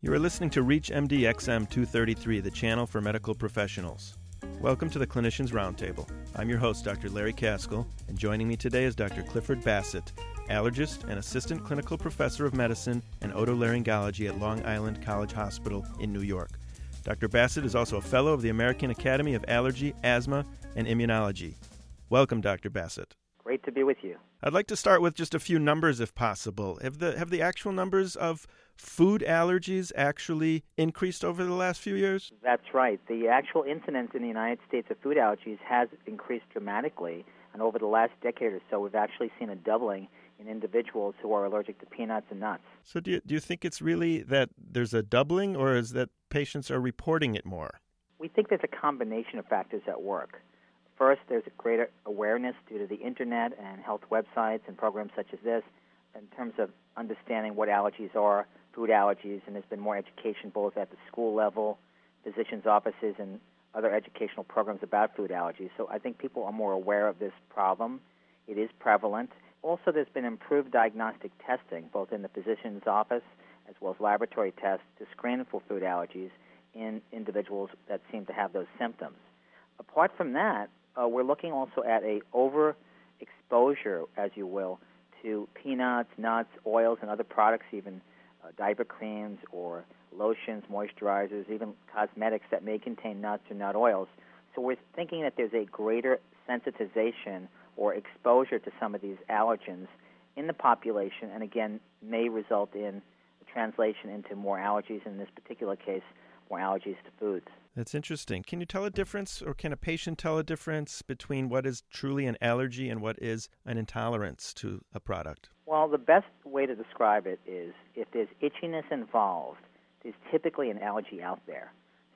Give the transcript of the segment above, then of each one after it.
You are listening to Reach MD XM 233, the channel for medical professionals. Welcome to the Clinicians Roundtable. I'm your host, Dr. Larry Kaskel, and joining me today is Dr. Clifford Bassett, allergist and assistant clinical professor of medicine and otolaryngology at Long Island College Hospital in New York. Dr. Bassett is also a fellow of the American Academy of Allergy, Asthma, and Immunology. Welcome, Dr. Bassett. Great to be with you. I'd like to start with just a few numbers if possible. Have the have the actual numbers of food allergies actually increased over the last few years? That's right. The actual incidence in the United States of food allergies has increased dramatically, and over the last decade or so, we've actually seen a doubling in individuals who are allergic to peanuts and nuts. So, do you, do you think it's really that there's a doubling, or is that patients are reporting it more? We think there's a combination of factors at work. First, there's a greater awareness due to the internet and health websites and programs such as this in terms of understanding what allergies are, food allergies, and there's been more education both at the school level, physicians' offices, and other educational programs about food allergies. So I think people are more aware of this problem. It is prevalent. Also, there's been improved diagnostic testing, both in the physician's office as well as laboratory tests to screen for food allergies in individuals that seem to have those symptoms. Apart from that, uh, we're looking also at a overexposure, as you will, to peanuts, nuts, oils, and other products, even uh, diaper creams or lotions, moisturizers, even cosmetics that may contain nuts or nut oils. So we're thinking that there's a greater sensitization or exposure to some of these allergens in the population, and again, may result in translation into more allergies, in this particular case, more allergies to foods. That's interesting. Can you tell a difference, or can a patient tell a difference between what is truly an allergy and what is an intolerance to a product? Well, the best way to describe it is if there's itchiness involved, there's typically an allergy out there.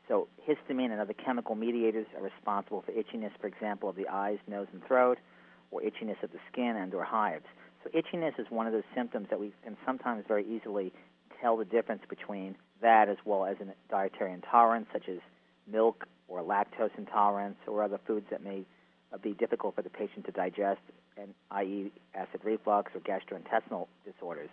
So, histamine and other chemical mediators are responsible for itchiness, for example, of the eyes, nose, and throat, or itchiness of the skin and/or hives. So, itchiness is one of those symptoms that we can sometimes very easily tell the difference between that as well as a dietary intolerance, such as milk or lactose intolerance or other foods that may uh, be difficult for the patient to digest, and i.e., acid reflux or gastrointestinal disorders.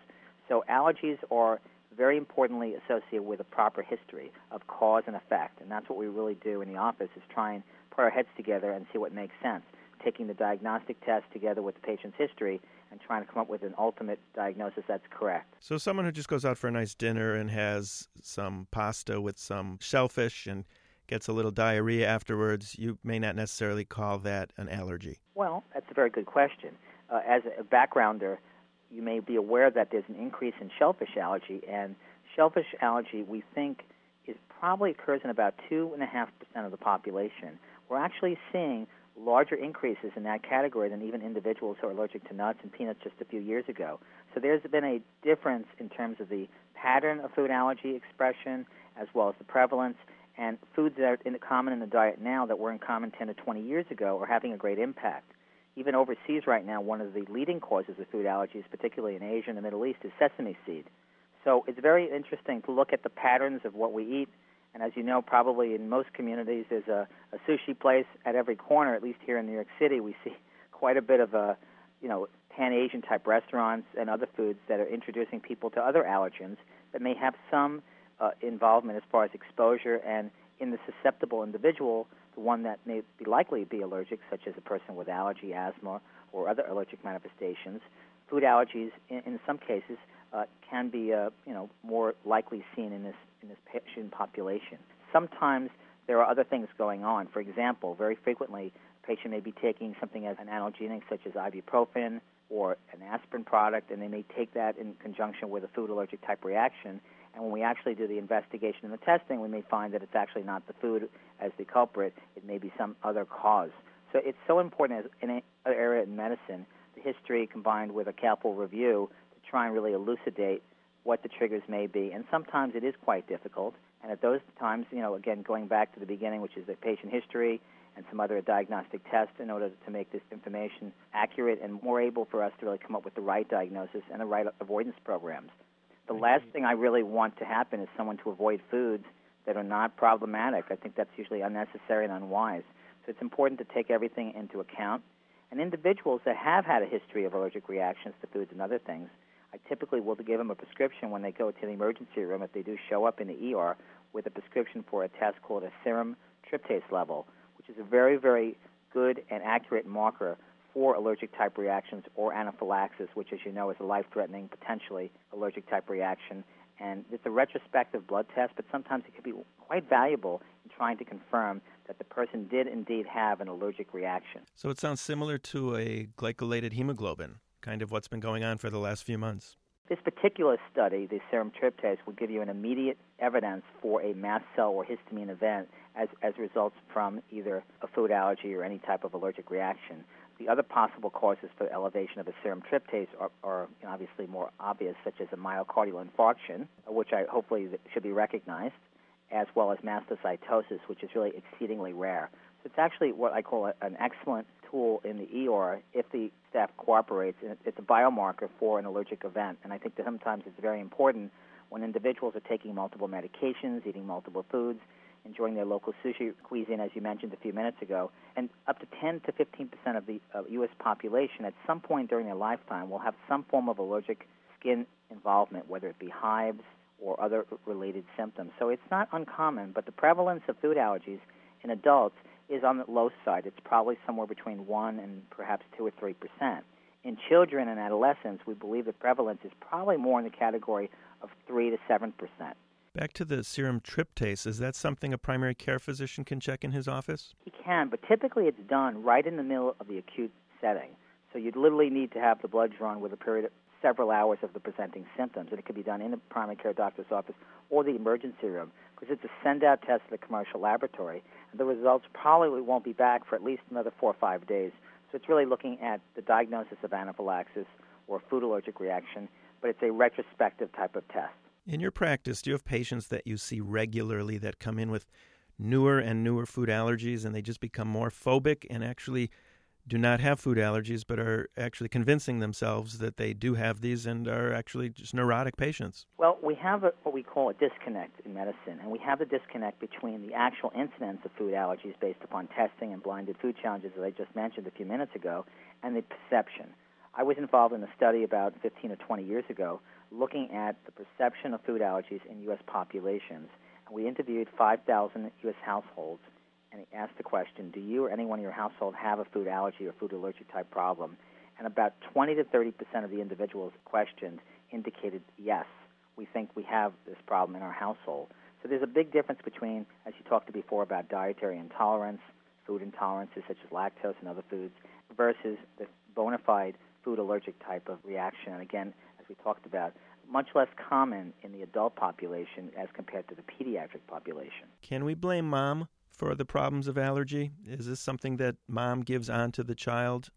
So allergies are very importantly associated with a proper history of cause and effect, and that's what we really do in the office is try and put our heads together and see what makes sense, taking the diagnostic test together with the patient's history and trying to come up with an ultimate diagnosis that's correct. So someone who just goes out for a nice dinner and has some pasta with some shellfish and gets a little diarrhea afterwards, you may not necessarily call that an allergy. Well, that's a very good question. Uh, as a backgrounder, you may be aware that there's an increase in shellfish allergy, and shellfish allergy, we think, is probably occurs in about two and a half percent of the population. We're actually seeing larger increases in that category than even individuals who are allergic to nuts and peanuts just a few years ago. So there's been a difference in terms of the pattern of food allergy expression as well as the prevalence and foods that are in, common in the diet now that weren't common 10 to 20 years ago are having a great impact. Even overseas right now, one of the leading causes of food allergies, particularly in Asia and the Middle East, is sesame seed. So it's very interesting to look at the patterns of what we eat. And as you know, probably in most communities, there's a, a sushi place at every corner. At least here in New York City, we see quite a bit of a, you know, pan Asian type restaurants and other foods that are introducing people to other allergens that may have some uh, involvement as far as exposure and in the susceptible individual, the one that may be likely to be allergic, such as a person with allergy, asthma, or other allergic manifestations. Food allergies, in, in some cases, uh, can be uh, you know more likely seen in this in this patient population. Sometimes there are other things going on. For example, very frequently, a patient may be taking something as an analgesic, such as ibuprofen or an aspirin product, and they may take that in conjunction with a food allergic type reaction, and when we actually do the investigation and the testing, we may find that it's actually not the food as the culprit. It may be some other cause. So it's so important as in any area in medicine, the history combined with a careful review to try and really elucidate what the triggers may be. And sometimes it is quite difficult. And at those times, you know, again, going back to the beginning, which is the patient history and some other diagnostic tests in order to make this information accurate and more able for us to really come up with the right diagnosis and the right avoidance programs. The last thing I really want to happen is someone to avoid foods that are not problematic. I think that's usually unnecessary and unwise. So it's important to take everything into account. And individuals that have had a history of allergic reactions to foods and other things, I typically will give them a prescription when they go to the emergency room if they do show up in the ER with a prescription for a test called a serum tryptase level, which is a very, very good and accurate marker for allergic type reactions or anaphylaxis, which, as you know, is a life threatening, potentially allergic type reaction. And it's a retrospective blood test, but sometimes it can be quite valuable in trying to confirm that the person did indeed have an allergic reaction. So it sounds similar to a glycolated hemoglobin, kind of what's been going on for the last few months. This particular study, the serum tryptase, will give you an immediate evidence for a mast cell or histamine event as, as results from either a food allergy or any type of allergic reaction. The other possible causes for elevation of the serum tryptase are, are obviously more obvious, such as a myocardial infarction, which I hopefully should be recognized, as well as mastocytosis, which is really exceedingly rare. So it's actually what I call a, an excellent tool in the ER if the staff cooperates. It's a biomarker for an allergic event. And I think that sometimes it's very important when individuals are taking multiple medications, eating multiple foods, enjoying their local sushi cuisine, as you mentioned a few minutes ago, and up to 10 to 15 percent of the uh, U.S. population at some point during their lifetime will have some form of allergic skin involvement, whether it be hives or other related symptoms. So it's not uncommon, but the prevalence of food allergies in adults is on the low side. It's probably somewhere between 1 and perhaps 2 or 3 percent. In children and adolescents, we believe the prevalence is probably more in the category of 3 to 7 percent. Back to the serum tryptase, is that something a primary care physician can check in his office? He can, but typically it's done right in the middle of the acute setting. So you'd literally need to have the blood drawn with a period of several hours of the presenting symptoms, and it could be done in the primary care doctor's office or the emergency room because it's a send out test to the commercial laboratory, and the results probably won't be back for at least another four or five days. So it's really looking at the diagnosis of anaphylaxis or food allergic reaction, but it's a retrospective type of test. In your practice, do you have patients that you see regularly that come in with newer and newer food allergies and they just become more phobic and actually do not have food allergies but are actually convincing themselves that they do have these and are actually just neurotic patients? Well, we have a, what we call a disconnect in medicine, and we have a disconnect between the actual incidence of food allergies based upon testing and blinded food challenges that I just mentioned a few minutes ago and the perception. I was involved in a study about 15 or 20 years ago looking at the perception of food allergies in U.S. populations. We interviewed 5,000 U.S. households and asked the question Do you or anyone in your household have a food allergy or food allergic type problem? And about 20 to 30 percent of the individuals questioned indicated yes, we think we have this problem in our household. So there's a big difference between, as you talked before about dietary intolerance, food intolerances such as lactose and other foods, versus the bona fide food allergic type of reaction. And again, as we talked about, much less common in the adult population as compared to the pediatric population. Can we blame mom for the problems of allergy? Is this something that mom gives on to the child,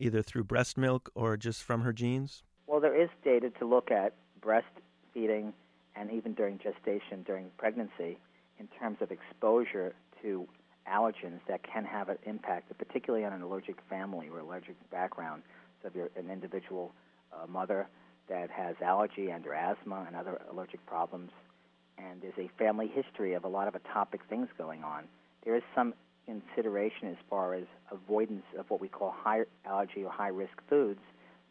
either through breast milk or just from her genes? Well, there is data to look at breastfeeding and even during gestation, during pregnancy, in terms of exposure to allergens that can have an impact, particularly on an allergic family or allergic background. So if you're an individual uh, mother that has allergy and or asthma and other allergic problems, and there's a family history of a lot of atopic things going on, there is some consideration as far as avoidance of what we call high allergy or high risk foods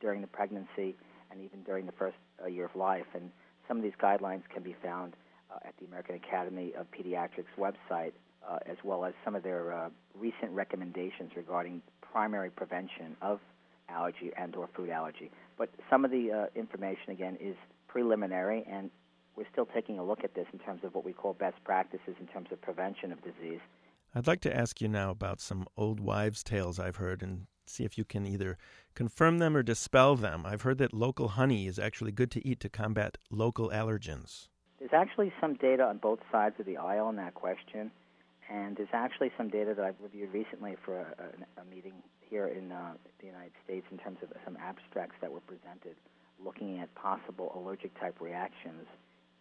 during the pregnancy and even during the first uh, year of life. And some of these guidelines can be found uh, at the American Academy of Pediatrics website, uh, as well as some of their uh, recent recommendations regarding primary prevention of allergy and or food allergy. But some of the uh, information again is preliminary, and we're still taking a look at this in terms of what we call best practices in terms of prevention of disease. I'd like to ask you now about some old wives' tales I've heard and see if you can either confirm them or dispel them. I've heard that local honey is actually good to eat to combat local allergens. There's actually some data on both sides of the aisle on that question, and there's actually some data that I've reviewed recently for a, a, a meeting here in uh, the United States in terms of some abstracts that were presented looking at possible allergic type reactions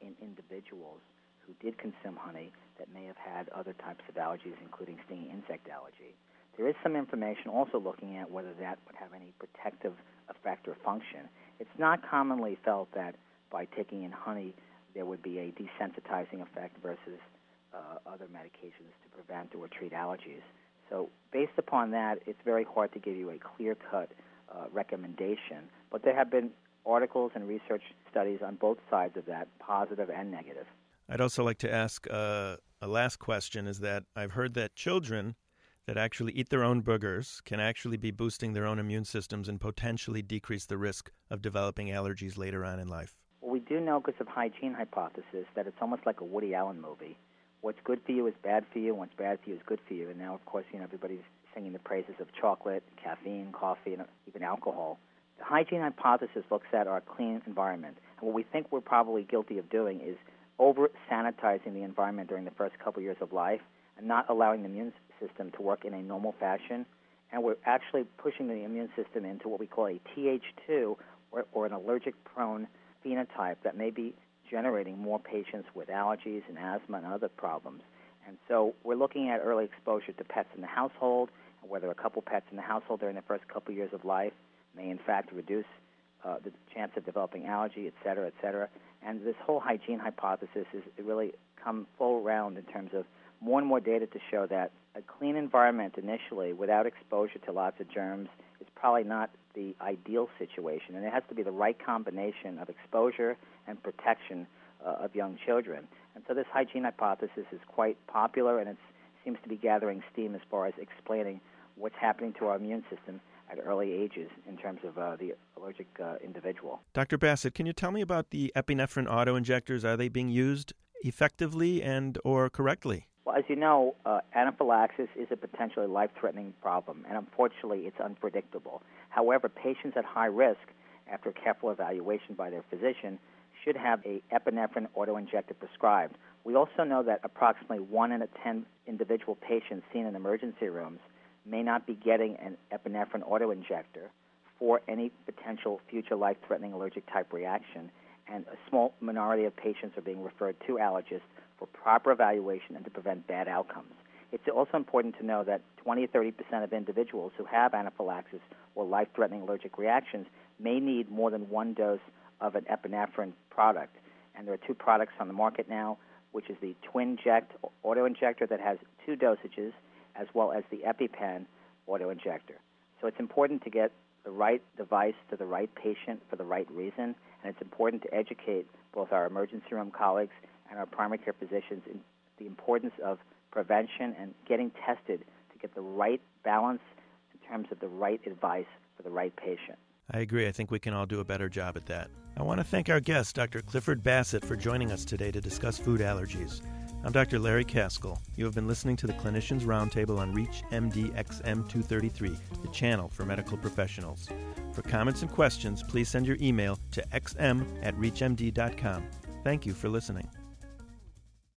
in individuals who did consume honey that may have had other types of allergies, including stinging insect allergy. There is some information also looking at whether that would have any protective effect or function. It's not commonly felt that by taking in honey there would be a desensitizing effect versus uh, other medications to prevent or treat allergies. So, based upon that, it's very hard to give you a clear cut uh, recommendation. But there have been articles and research studies on both sides of that, positive and negative. I'd also like to ask uh, a last question is that I've heard that children that actually eat their own boogers can actually be boosting their own immune systems and potentially decrease the risk of developing allergies later on in life. Well, we do know because of hygiene hypothesis that it's almost like a Woody Allen movie. What's good for you is bad for you, and what's bad for you is good for you. And now, of course, you know everybody's singing the praises of chocolate, caffeine, coffee, and even alcohol. The hygiene hypothesis looks at our clean environment. And what we think we're probably guilty of doing is over sanitizing the environment during the first couple years of life and not allowing the immune system to work in a normal fashion. And we're actually pushing the immune system into what we call a Th2 or, or an allergic prone phenotype that may be generating more patients with allergies and asthma and other problems. And so we're looking at early exposure to pets in the household, whether a couple pets in the household during the first couple years of life may in fact reduce uh, the chance of developing allergy, et cetera, et cetera. And this whole hygiene hypothesis is really come full round in terms of more and more data to show that a clean environment initially without exposure to lots of germs is probably not the ideal situation. And it has to be the right combination of exposure and protection uh, of young children. And so this hygiene hypothesis is quite popular and it seems to be gathering steam as far as explaining what's happening to our immune system at early ages in terms of uh, the allergic uh, individual. Dr. Bassett, can you tell me about the epinephrine auto injectors? Are they being used effectively and or correctly? Well, as you know, uh, anaphylaxis is a potentially life-threatening problem, and unfortunately, it's unpredictable. However, patients at high risk, after careful evaluation by their physician, should have a epinephrine autoinjector prescribed. We also know that approximately one in a ten individual patients seen in emergency rooms may not be getting an epinephrine autoinjector for any potential future life-threatening allergic type reaction, and a small minority of patients are being referred to allergists for proper evaluation and to prevent bad outcomes. It's also important to know that 20 30 percent of individuals who have anaphylaxis or life-threatening allergic reactions may need more than one dose of an epinephrine product. And there are two products on the market now, which is the TwinJect autoinjector that has two dosages, as well as the EpiPen autoinjector. So it's important to get the right device to the right patient for the right reason, and it's important to educate both our emergency room colleagues and our primary care physicians in the importance of prevention and getting tested to get the right balance in terms of the right advice for the right patient. I agree. I think we can all do a better job at that. I want to thank our guest, Dr. Clifford Bassett, for joining us today to discuss food allergies. I'm Dr. Larry Kaskel. You have been listening to the Clinicians Roundtable on Reach MD XM 233, the channel for medical professionals. For comments and questions, please send your email to xm at reachmd.com. Thank you for listening.